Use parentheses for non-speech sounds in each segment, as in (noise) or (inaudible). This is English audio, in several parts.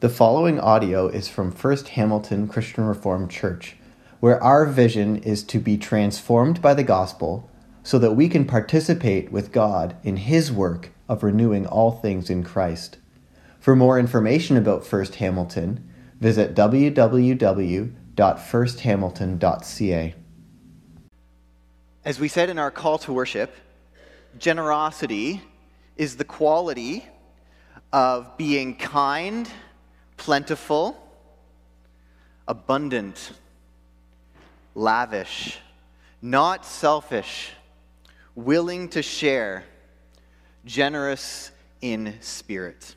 The following audio is from First Hamilton Christian Reformed Church, where our vision is to be transformed by the gospel so that we can participate with God in His work of renewing all things in Christ. For more information about First Hamilton, visit www.firsthamilton.ca. As we said in our call to worship, generosity is the quality of being kind plentiful, abundant, lavish, not selfish, willing to share, generous in spirit.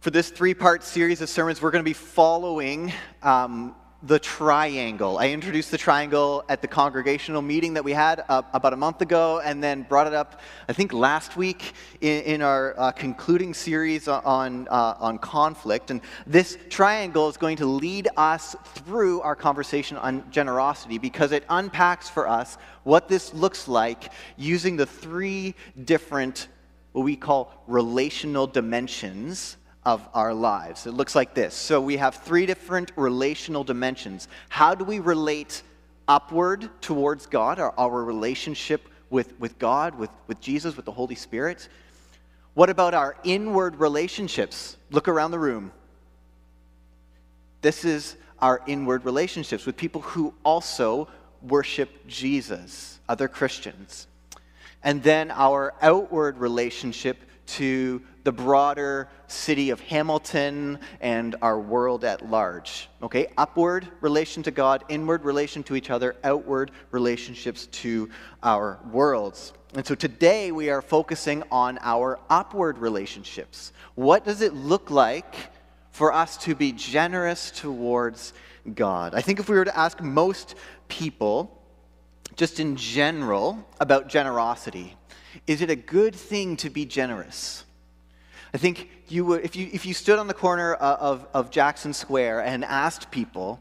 For this three part series of sermons, we're going to be following um, the triangle. I introduced the triangle at the congregational meeting that we had uh, about a month ago, and then brought it up, I think, last week in, in our uh, concluding series on, uh, on conflict. And this triangle is going to lead us through our conversation on generosity because it unpacks for us what this looks like using the three different, what we call relational dimensions of our lives. It looks like this. So we have three different relational dimensions. How do we relate upward towards God, our, our relationship with, with God, with, with Jesus, with the Holy Spirit? What about our inward relationships? Look around the room. This is our inward relationships with people who also worship Jesus, other Christians. And then our outward relationship to the broader city of Hamilton and our world at large. Okay, upward relation to God, inward relation to each other, outward relationships to our worlds. And so today we are focusing on our upward relationships. What does it look like for us to be generous towards God? I think if we were to ask most people, just in general, about generosity, is it a good thing to be generous? I think you would, if you, if you stood on the corner uh, of, of Jackson Square and asked people,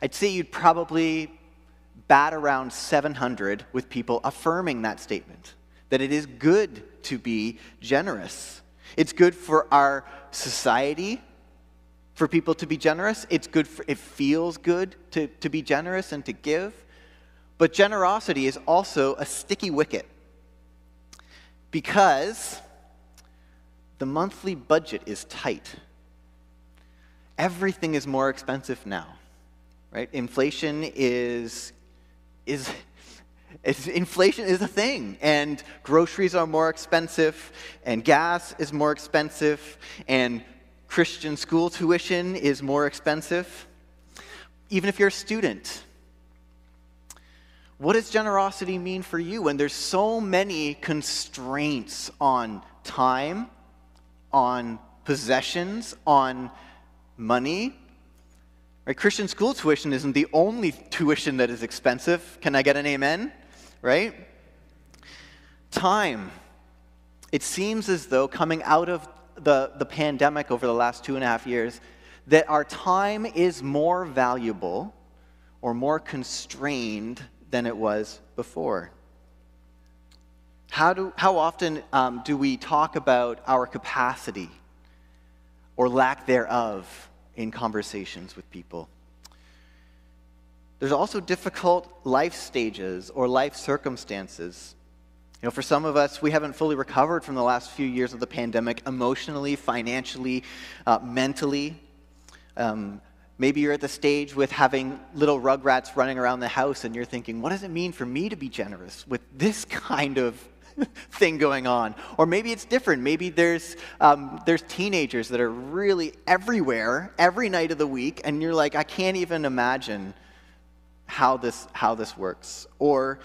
I'd say you'd probably bat around 700 with people affirming that statement that it is good to be generous. It's good for our society for people to be generous. It's good for, it feels good to, to be generous and to give. But generosity is also a sticky wicket because the monthly budget is tight. Everything is more expensive now, right? Inflation is, is, (laughs) inflation is a thing, and groceries are more expensive, and gas is more expensive, and Christian school tuition is more expensive. Even if you're a student, what does generosity mean for you when there's so many constraints on time, on possessions, on money? Right? Christian school tuition isn't the only tuition that is expensive. Can I get an amen? Right? Time. It seems as though coming out of the, the pandemic over the last two and a half years, that our time is more valuable or more constrained than it was before. How, do, how often um, do we talk about our capacity or lack thereof in conversations with people? There's also difficult life stages or life circumstances. You know, for some of us, we haven't fully recovered from the last few years of the pandemic emotionally, financially, uh, mentally. Um, Maybe you're at the stage with having little rugrats running around the house and you're thinking, what does it mean for me to be generous with this (laughs) kind of (laughs) thing going on? Or maybe it's different. Maybe there's, um, there's teenagers that are really everywhere every night of the week and you're like, I can't even imagine how this, how this works. Or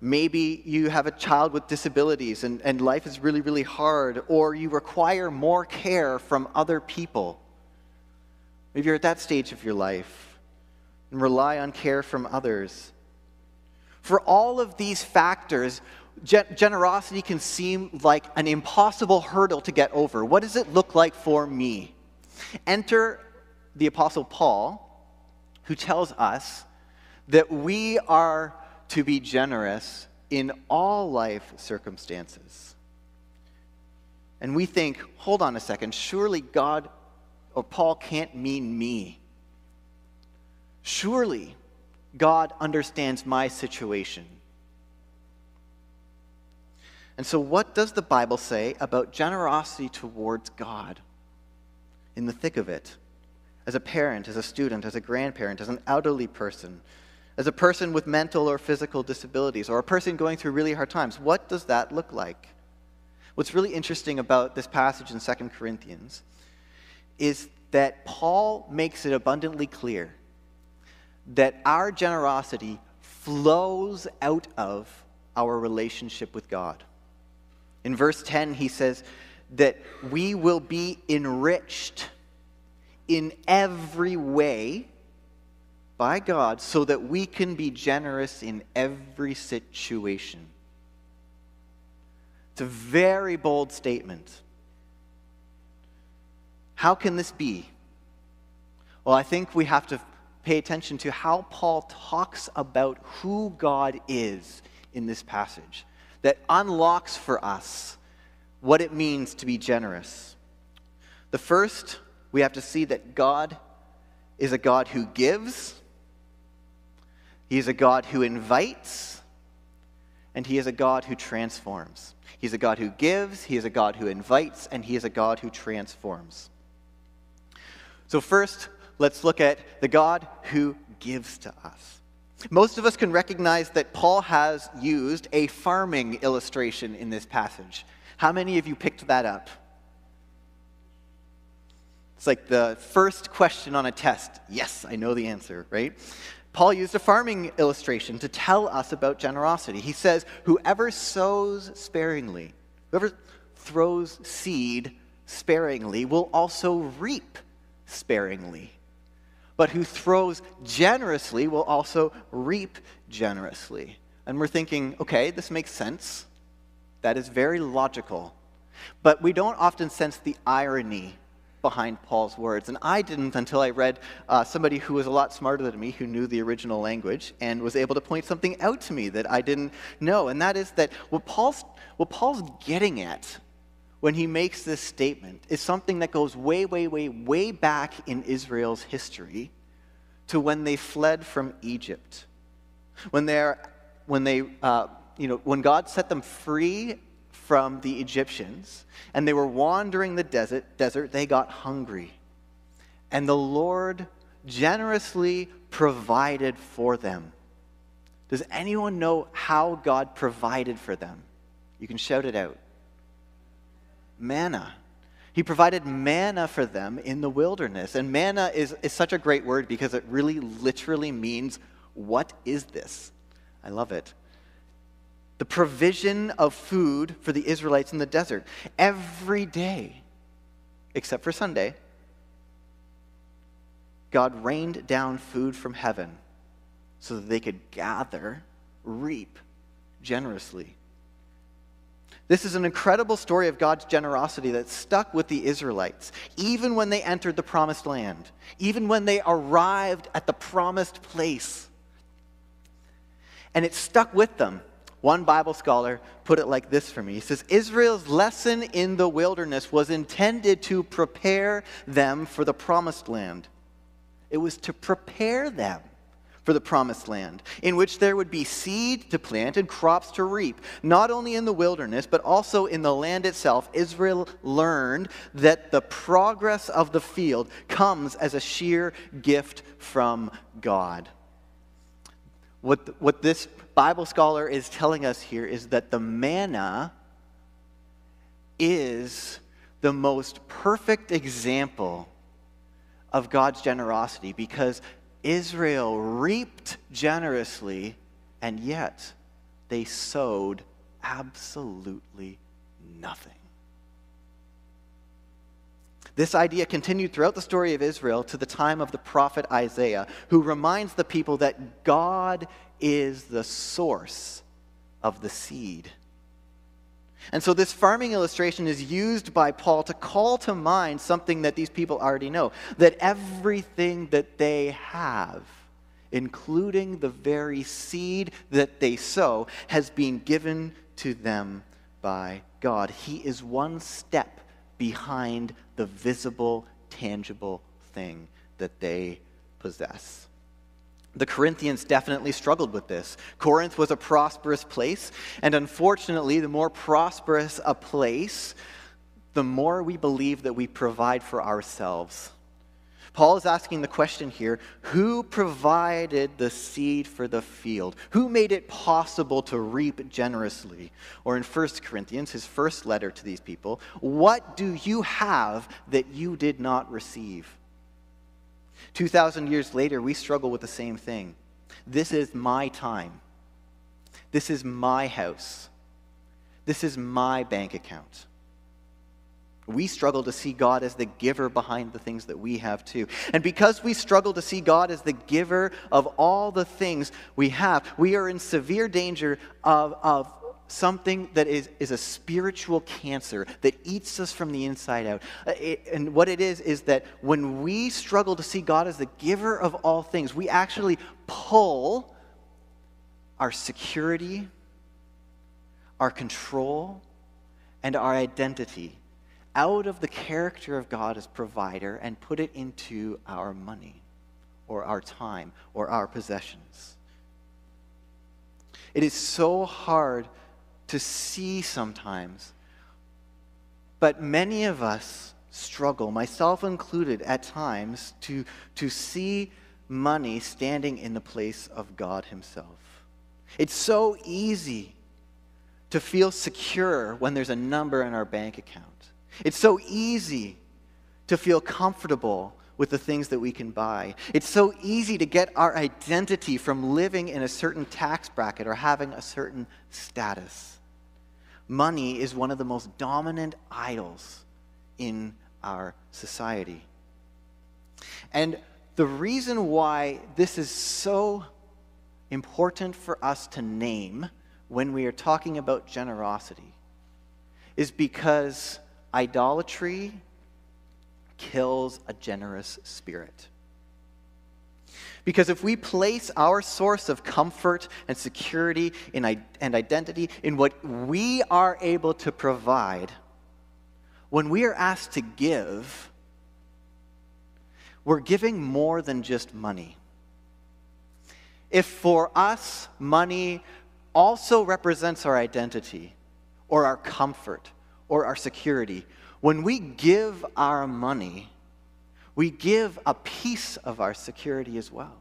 maybe you have a child with disabilities and, and life is really, really hard. Or you require more care from other people Maybe you're at that stage of your life and rely on care from others. For all of these factors, generosity can seem like an impossible hurdle to get over. What does it look like for me? Enter the Apostle Paul, who tells us that we are to be generous in all life circumstances. And we think, hold on a second, surely God or Paul can't mean me. Surely God understands my situation. And so, what does the Bible say about generosity towards God in the thick of it? As a parent, as a student, as a grandparent, as an elderly person, as a person with mental or physical disabilities, or a person going through really hard times, what does that look like? What's really interesting about this passage in 2 Corinthians is that Paul makes it abundantly clear that our generosity flows out of our relationship with God. In verse 10, he says that we will be enriched in every way by God so that we can be generous in every situation. It's a very bold statement. How can this be? Well, I think we have to pay attention to how Paul talks about who God is in this passage that unlocks for us what it means to be generous. The first, we have to see that God is a God who gives, He is a God who invites, and He is a God who transforms. He's a God who gives, He is a God who invites, and He is a God who transforms. So, first, let's look at the God who gives to us. Most of us can recognize that Paul has used a farming illustration in this passage. How many of you picked that up? It's like the first question on a test. Yes, I know the answer, right? Paul used a farming illustration to tell us about generosity. He says, Whoever sows sparingly, whoever throws seed sparingly, will also reap sparingly but who throws generously will also reap generously. And we're thinking, okay, this makes sense. That is very logical. But we don't often sense the irony behind Paul's words. And I didn't until I read uh, somebody who was a lot smarter than me, who knew the original language, and was able to point something out to me that I didn't know. And that is that what Paul's, what Paul's getting at when he makes this statement is something that goes way, way, way, way back in Israel's history to when they fled from Egypt. When, they're, when, they, uh, you know, when God set them free from the Egyptians and they were wandering the desert, desert, they got hungry. And the Lord generously provided for them. Does anyone know how God provided for them? You can shout it out manna. He provided manna for them in the wilderness. And manna is, is such a great word because it really literally means, What is this? I love it. The provision of food for the Israelites in the desert every day, except for Sunday. God rained down food from heaven so that they could gather, reap generously. This is an incredible story of God's generosity that stuck with the Israelites, even when they entered the promised land, even when they arrived at the promised place. And it stuck with them. One Bible scholar put it like this for me. He says, Israel's lesson in the wilderness was intended to prepare them for the promised land. It was to prepare them for the promised land, in which there would be seed to plant and crops to reap. Not only in the wilderness, but also in the land itself, Israel learned that the progress of the field comes as a sheer gift from God. What, what this Bible scholar is telling us here is that the manna is the most perfect example of God's generosity because Israel reaped generously, and yet they sowed absolutely nothing. This idea continued throughout the story of Israel to the time of the prophet Isaiah, who reminds the people that God is the source of the seed. And so, this farming illustration is used by Paul to call to mind something that these people already know that everything that they have, including the very seed that they sow, has been given to them by God. He is one step behind the visible tangible thing that they possess. The Corinthians definitely struggled with this. Corinth was a prosperous place, and unfortunately, the more prosperous a place, the more we believe that we provide for ourselves. Paul is asking the question here who provided the seed for the field? Who made it possible to reap generously? Or in 1 Corinthians, his first letter to these people, what do you have that you did not receive? 2,000 years later, we struggle with the same thing. This is my time. This is my house. This is my bank account. We struggle to see God as the giver behind the things that we have too. And because we struggle to see God as the giver of all the things we have, we are in severe danger of, of something that is, is a spiritual cancer that eats us from the inside out. Uh, it, and what it is, is that when we struggle to see God as the giver of all things, we actually pull our security, our control, and our identity out of the character of God as provider and put it into our money or our time or our possessions. It is so hard to see sometimes, but many of us struggle, myself included, at times to, to see money standing in the place of God Himself. It's so easy to feel secure when there's a number in our bank account. It's so easy to feel comfortable with the things that we can buy. It's so easy to get our identity from living in a certain tax bracket or having a certain status. Money is one of the most dominant idols in our society. And the reason why this is so important for us to name when we are talking about generosity is because Idolatry kills a generous spirit. Because if we place our source of comfort and security and identity in what we are able to provide, when we are asked to give, we're giving more than just money. If for us, money also represents our identity or our comfort or our security. When we give our money, we give a piece of our security as well,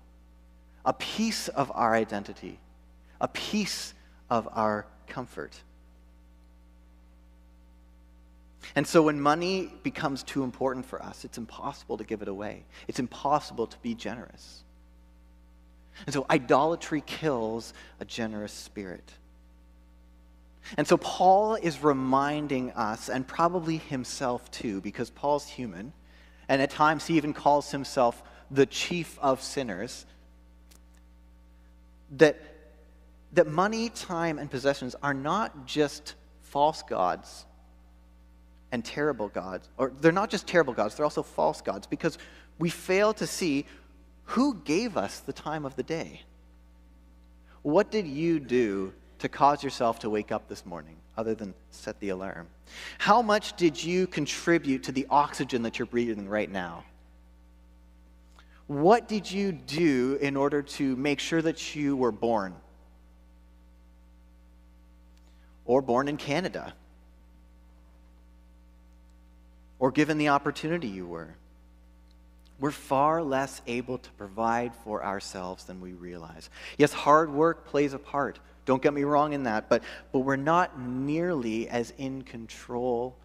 a piece of our identity, a piece of our comfort. And so when money becomes too important for us, it's impossible to give it away. It's impossible to be generous. And so idolatry kills a generous spirit. And so Paul is reminding us, and probably himself too, because Paul's human, and at times he even calls himself the chief of sinners, that, that money, time, and possessions are not just false gods and terrible gods, or they're not just terrible gods, they're also false gods, because we fail to see who gave us the time of the day. What did you do to cause yourself to wake up this morning other than set the alarm? How much did you contribute to the oxygen that you're breathing right now? What did you do in order to make sure that you were born? Or born in Canada? Or given the opportunity you were? We're far less able to provide for ourselves than we realize. Yes, hard work plays a part. Don't get me wrong in that, but, but we're not nearly as in control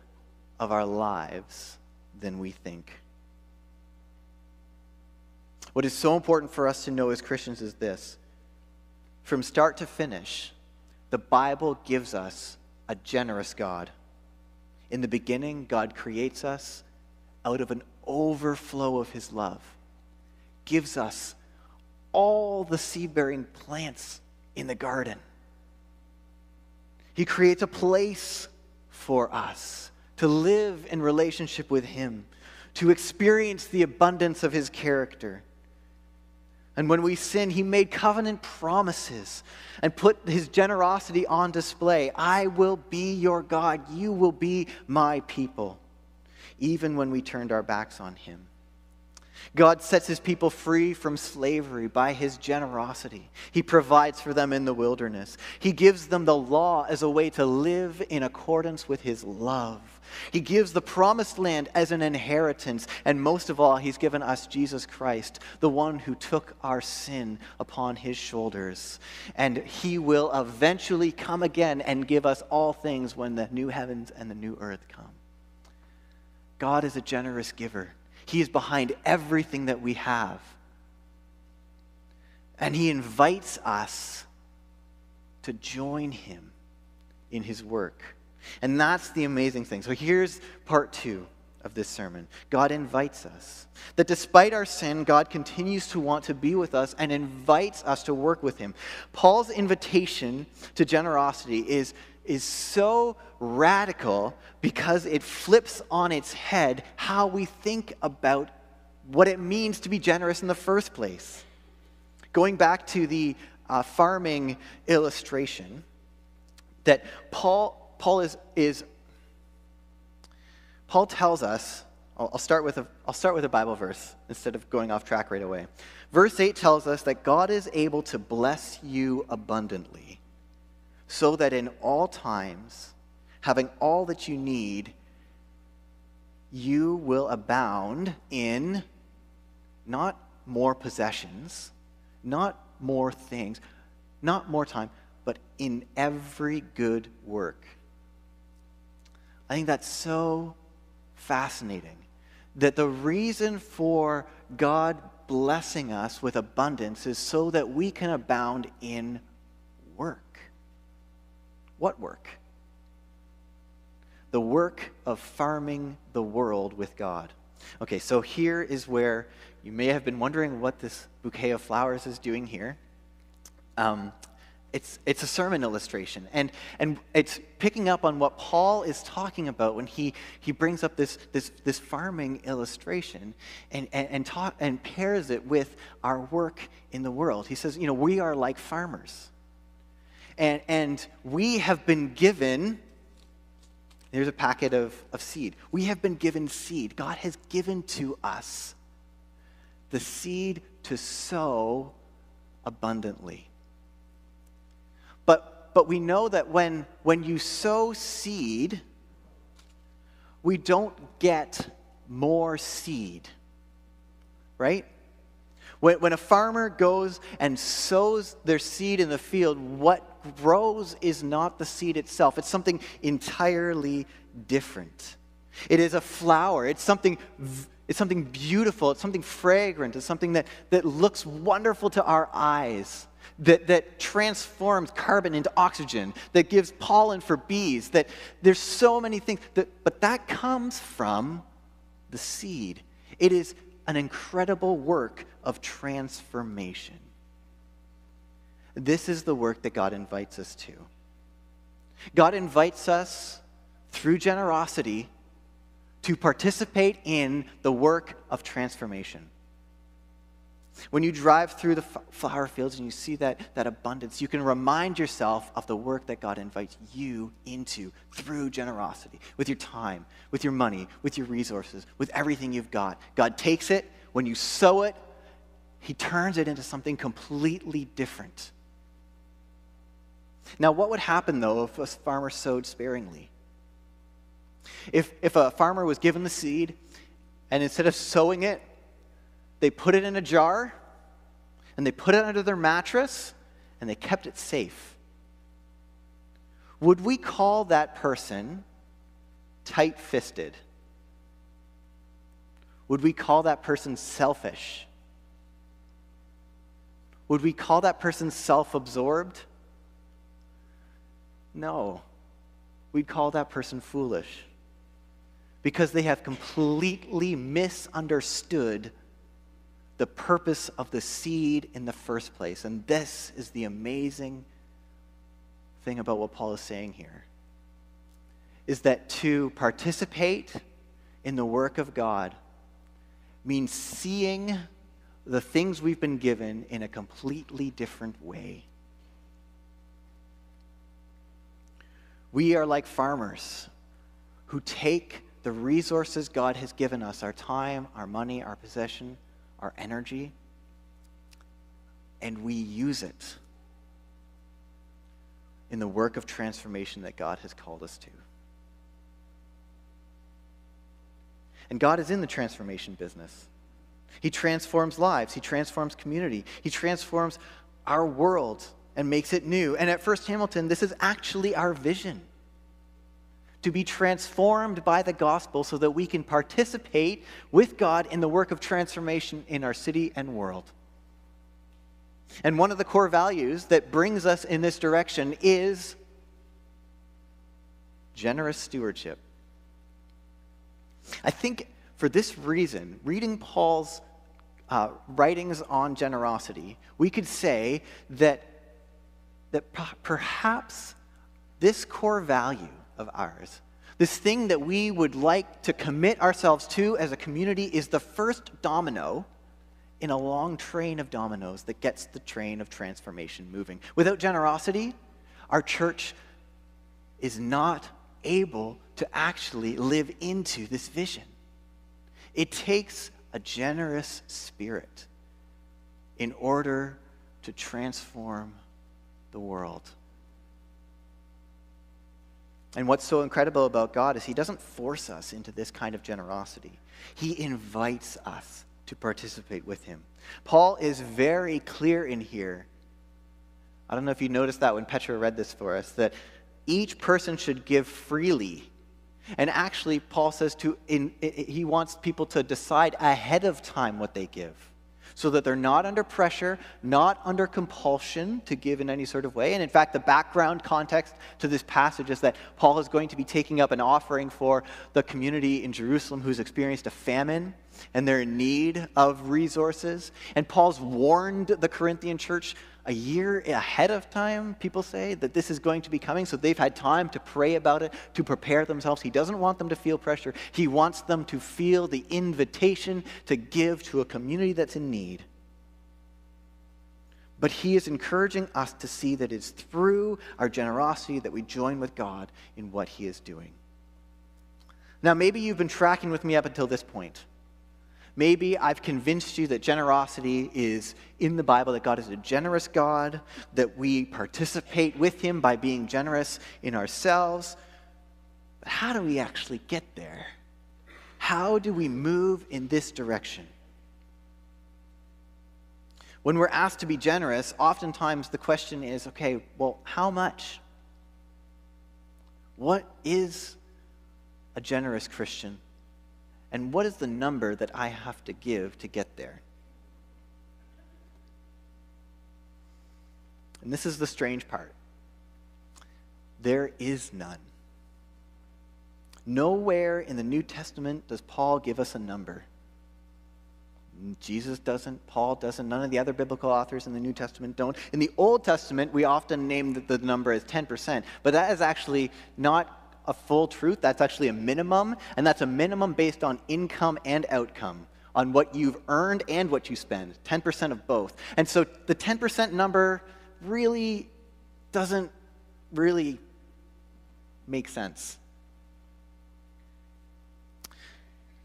of our lives than we think. What is so important for us to know as Christians is this from start to finish, the Bible gives us a generous God. In the beginning, God creates us out of an overflow of his love, gives us all the seed bearing plants in the garden he creates a place for us to live in relationship with Him, to experience the abundance of His character. And when we sin, He made covenant promises and put His generosity on display. I will be your God, you will be my people. even when we turned our backs on him. God sets his people free from slavery by his generosity. He provides for them in the wilderness. He gives them the law as a way to live in accordance with his love. He gives the promised land as an inheritance. And most of all, he's given us Jesus Christ, the one who took our sin upon his shoulders. And he will eventually come again and give us all things when the new heavens and the new earth come. God is a generous giver. He is behind everything that we have. And He invites us to join Him in His work. And that's the amazing thing. So here's part two of this sermon God invites us. That despite our sin, God continues to want to be with us and invites us to work with Him. Paul's invitation to generosity is is so radical because it flips on its head how we think about what it means to be generous in the first place. Going back to the uh, farming illustration, that Paul, Paul is, is Paul tells us, I'll, I'll, start with a, I'll start with a Bible verse instead of going off track right away. Verse 8 tells us that God is able to bless you abundantly so that in all times, having all that you need, you will abound in not more possessions, not more things, not more time, but in every good work. I think that's so fascinating that the reason for God blessing us with abundance is so that we can abound in work. What work? The work of farming the world with God. Okay, so here is where you may have been wondering what this bouquet of flowers is doing here. Um, it's, it's a sermon illustration, and, and it's picking up on what Paul is talking about when he, he brings up this, this, this farming illustration and, and, and, and pairs it with our work in the world. He says, you know, we are like farmers. And, and we have been given, there's a packet of, of seed. We have been given seed. God has given to us the seed to sow abundantly. But, but we know that when, when you sow seed, we don't get more seed, right? When, when a farmer goes and sows their seed in the field, what grows is not the seed itself, it's something entirely different. It is a flower, it's something. It's something beautiful. It's something fragrant. It's something that, that looks wonderful to our eyes, that, that transforms carbon into oxygen, that gives pollen for bees, that there's so many things. That, but that comes from the seed. It is an incredible work of transformation. This is the work that God invites us to. God invites us through generosity to participate in the work of transformation. When you drive through the flower fields and you see that, that abundance, you can remind yourself of the work that God invites you into through generosity, with your time, with your money, with your resources, with everything you've got. God takes it, when you sow it, He turns it into something completely different. Now, what would happen, though, if a farmer sowed sparingly? If, if a farmer was given the seed, and instead of sowing it, they put it in a jar, and they put it under their mattress, and they kept it safe. Would we call that person tight fisted? Would we call that person selfish? Would we call that person self absorbed? No. We'd call that person foolish because they have completely misunderstood the purpose of the seed in the first place. And this is the amazing thing about what Paul is saying here is that to participate in the work of God means seeing the things we've been given in a completely different way. We are like farmers who take the resources God has given us our time, our money, our possession, our energy and we use it in the work of transformation that God has called us to. And God is in the transformation business. He transforms lives, He transforms community, He transforms our world and makes it new. And at First Hamilton, this is actually our vision to be transformed by the gospel so that we can participate with God in the work of transformation in our city and world. And one of the core values that brings us in this direction is generous stewardship. I think for this reason, reading Paul's uh, writings on generosity, we could say that, that perhaps this core value of ours, this thing that we would like to commit ourselves to as a community, is the first domino in a long train of dominoes that gets the train of transformation moving. Without generosity, our church is not able to actually live into this vision. It takes a generous spirit in order to transform the world. And what's so incredible about God is He doesn't force us into this kind of generosity, He invites us to participate with him. Paul is very clear in here. I don't know if you noticed that when Petra read this for us, that each person should give freely. And actually, Paul says to, in, he wants people to decide ahead of time what they give so that they're not under pressure, not under compulsion to give in any sort of way. And in fact, the background context to this passage is that Paul is going to be taking up an offering for the community in Jerusalem who's experienced a famine and they're in need of resources. And Paul's warned the Corinthian church a year ahead of time, people say, that this is going to be coming. So they've had time to pray about it, to prepare themselves. He doesn't want them to feel pressure. He wants them to feel the invitation to give to a community that's in need. But he is encouraging us to see that it's through our generosity that we join with God in what he is doing. Now, maybe you've been tracking with me up until this point. Maybe I've convinced you that generosity is in the Bible, that God is a generous God, that we participate with Him by being generous in ourselves. But how do we actually get there? How do we move in this direction? When we're asked to be generous, oftentimes the question is okay, well, how much? What is a generous Christian? And what is the number that I have to give to get there? And this is the strange part there is none. Nowhere in the New Testament does Paul give us a number. Jesus doesn't, Paul doesn't, none of the other biblical authors in the New Testament don't. In the Old Testament, we often name the, number as 10%, but that is actually not a full truth. That's actually a minimum, and that's a minimum based on income and outcome, on what you've earned and what you spend 10% of both. And so the 10% number really doesn't really make sense.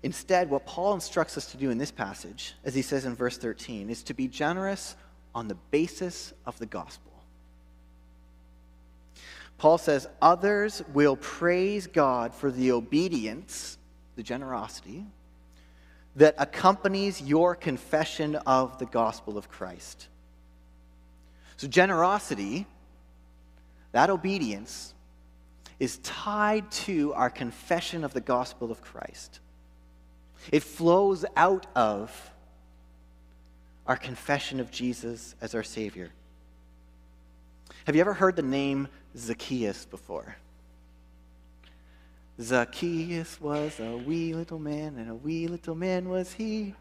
Instead, what Paul instructs us to do in this passage, as he says in verse 13, is to be generous on the basis of the gospel. Paul says, Others will praise God for the obedience, the generosity, that accompanies your confession of the gospel of Christ. So, generosity, that obedience, is tied to our confession of the gospel of Christ. It flows out of our confession of Jesus as our Savior. Have you ever heard the name Zacchaeus before? Zacchaeus was a wee little man, and a wee little man was he.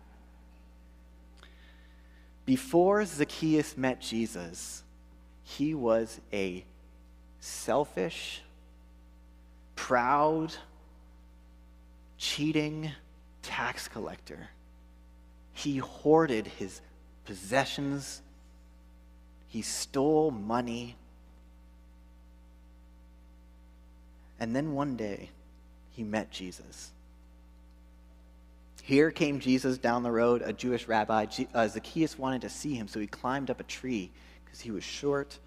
Before Zacchaeus met Jesus, he was a selfish, proud, cheating tax collector. He hoarded his possessions he stole money. And then one day, he met Jesus. Here came Jesus down the road, a Jewish rabbi. Uh, Zacchaeus wanted to see him, so he climbed up a tree because he was short.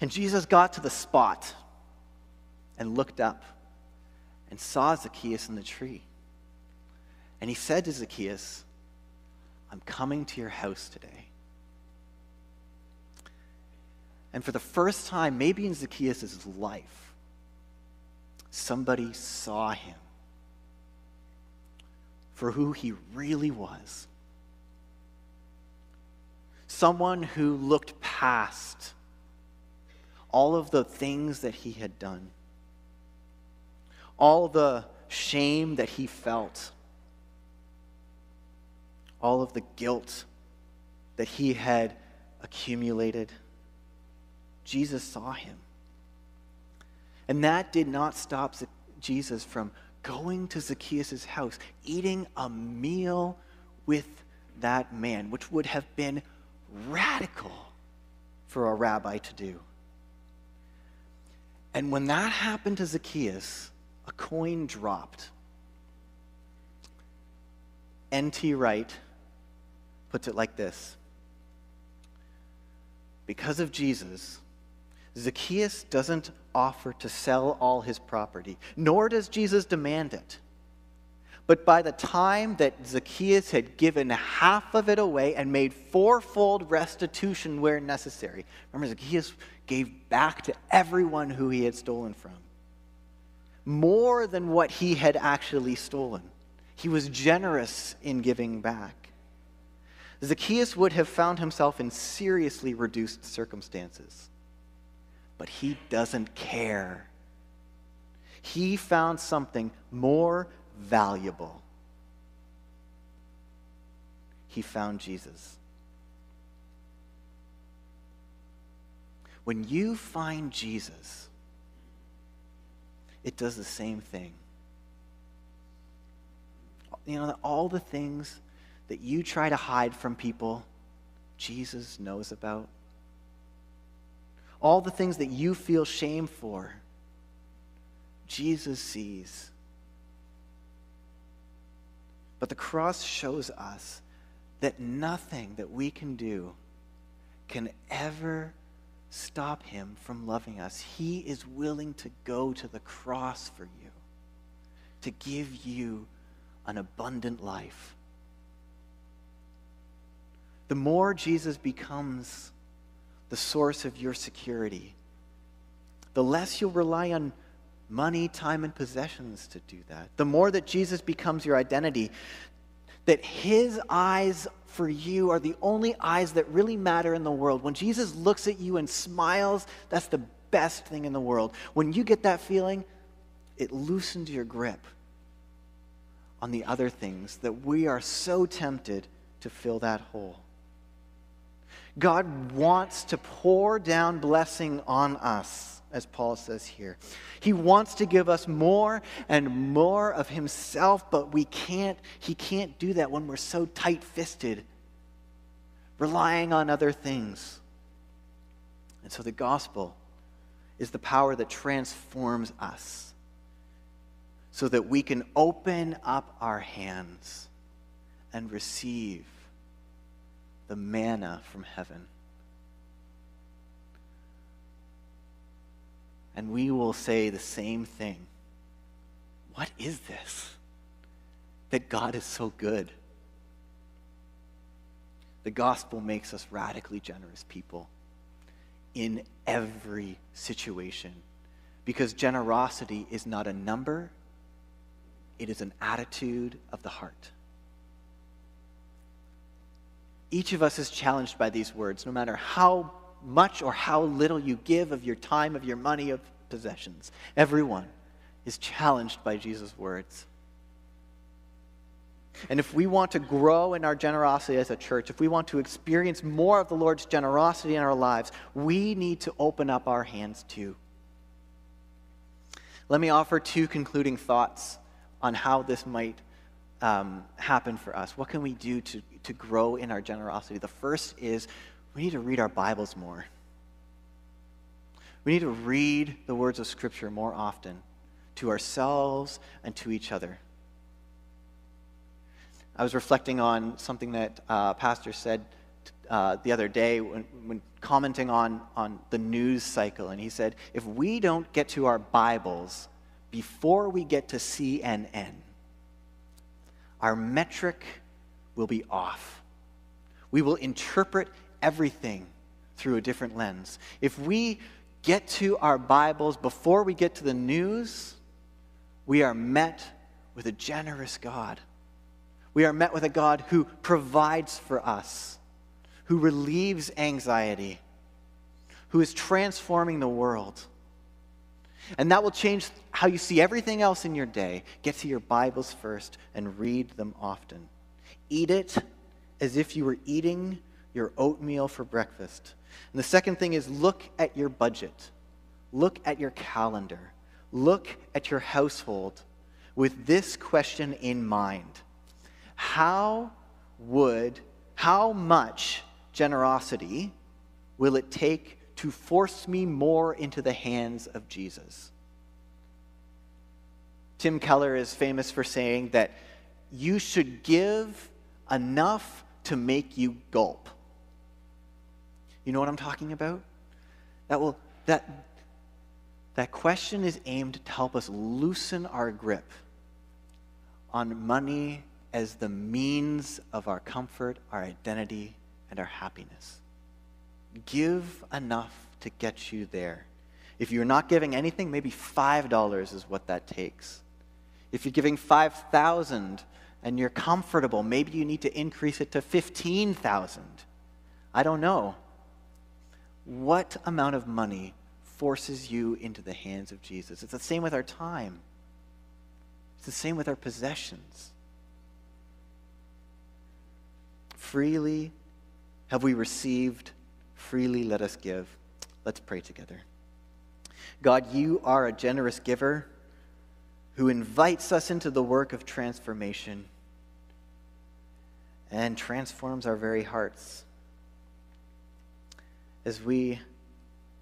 And Jesus got to the spot and looked up and saw Zacchaeus in the tree. And he said to Zacchaeus, I'm coming to your house today. And for the first time, maybe in Zacchaeus' life, somebody saw him for who he really was. Someone who looked past all of the things that he had done, all the shame that he felt, all of the guilt that he had accumulated. Jesus saw him. And that did not stop Jesus from going to Zacchaeus' house, eating a meal with that man, which would have been radical for a rabbi to do. And when that happened to Zacchaeus, a coin dropped. N.T. Wright puts it like this Because of Jesus, Zacchaeus doesn't offer to sell all his property, nor does Jesus demand it. But by the time that Zacchaeus had given half of it away and made fourfold restitution where necessary, remember, Zacchaeus gave back to everyone who he had stolen from more than what he had actually stolen. He was generous in giving back. Zacchaeus would have found himself in seriously reduced circumstances but he doesn't care. He found something more valuable. He found Jesus. When you find Jesus, it does the same thing. You know, all the things that you try to hide from people, Jesus knows about all the things that you feel shame for, Jesus sees. But the cross shows us that nothing that we can do can ever stop him from loving us. He is willing to go to the cross for you, to give you an abundant life. The more Jesus becomes the source of your security, the less you'll rely on money, time, and possessions to do that. The more that Jesus becomes your identity, that his eyes for you are the only eyes that really matter in the world. When Jesus looks at you and smiles, that's the best thing in the world. When you get that feeling, it loosens your grip on the other things that we are so tempted to fill that hole. God wants to pour down blessing on us, as Paul says here. He wants to give us more and more of himself, but we can't, he can't do that when we're so tight fisted, relying on other things. And so the gospel is the power that transforms us so that we can open up our hands and receive the manna from heaven. And we will say the same thing. What is this? That God is so good. The gospel makes us radically generous people in every situation because generosity is not a number, it is an attitude of the heart. Each of us is challenged by these words, no matter how much or how little you give of your time, of your money, of possessions. Everyone is challenged by Jesus' words. And if we want to grow in our generosity as a church, if we want to experience more of the Lord's generosity in our lives, we need to open up our hands too. Let me offer two concluding thoughts on how this might um, happen for us? What can we do to, to grow in our generosity? The first is we need to read our Bibles more. We need to read the words of Scripture more often to ourselves and to each other. I was reflecting on something that uh, Pastor said uh, the other day when, when commenting on, on the news cycle. And he said, if we don't get to our Bibles before we get to CNN, our metric will be off. We will interpret everything through a different lens. If we get to our Bibles before we get to the news, we are met with a generous God we are met with a God who provides for us, who relieves anxiety, who is transforming the world. And that will change how you see everything else in your day. Get to your Bibles first and read them often. Eat it as if you were eating your oatmeal for breakfast. And the second thing is look at your budget, look at your calendar, look at your household with this question in mind how would, how much generosity will it take to force me more into the hands of Jesus? Tim Keller is famous for saying that you should give enough to make you gulp. You know what I'm talking about? That will that that question is aimed to help us loosen our grip on money as the means of our comfort, our identity, and our happiness. Give enough to get you there. If you're not giving anything, maybe $5 is what that takes. If you're giving 5,000 and you're comfortable, maybe you need to increase it to 15,000. I don't know. What amount of money forces you into the hands of Jesus? It's the same with our time. It's the same with our possessions. Freely have we received, freely let us give. Let's pray together. God, you are a generous giver who invites us into the work of transformation and transforms our very hearts. As we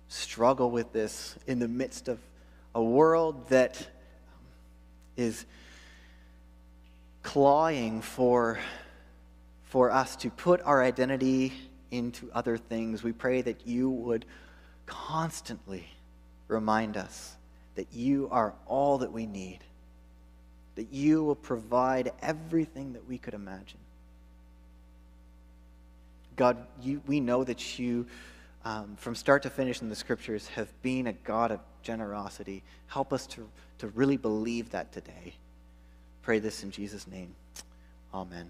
struggle with this in the midst of a world that is clawing for for us to put our identity into other things. We pray that you would constantly remind us that you are all that we need, that you will provide everything that we could imagine. God, you, we know that you, um, from start to finish in the scriptures, have been a God of generosity. Help us to, to really believe that today. Pray this in Jesus' name. Amen.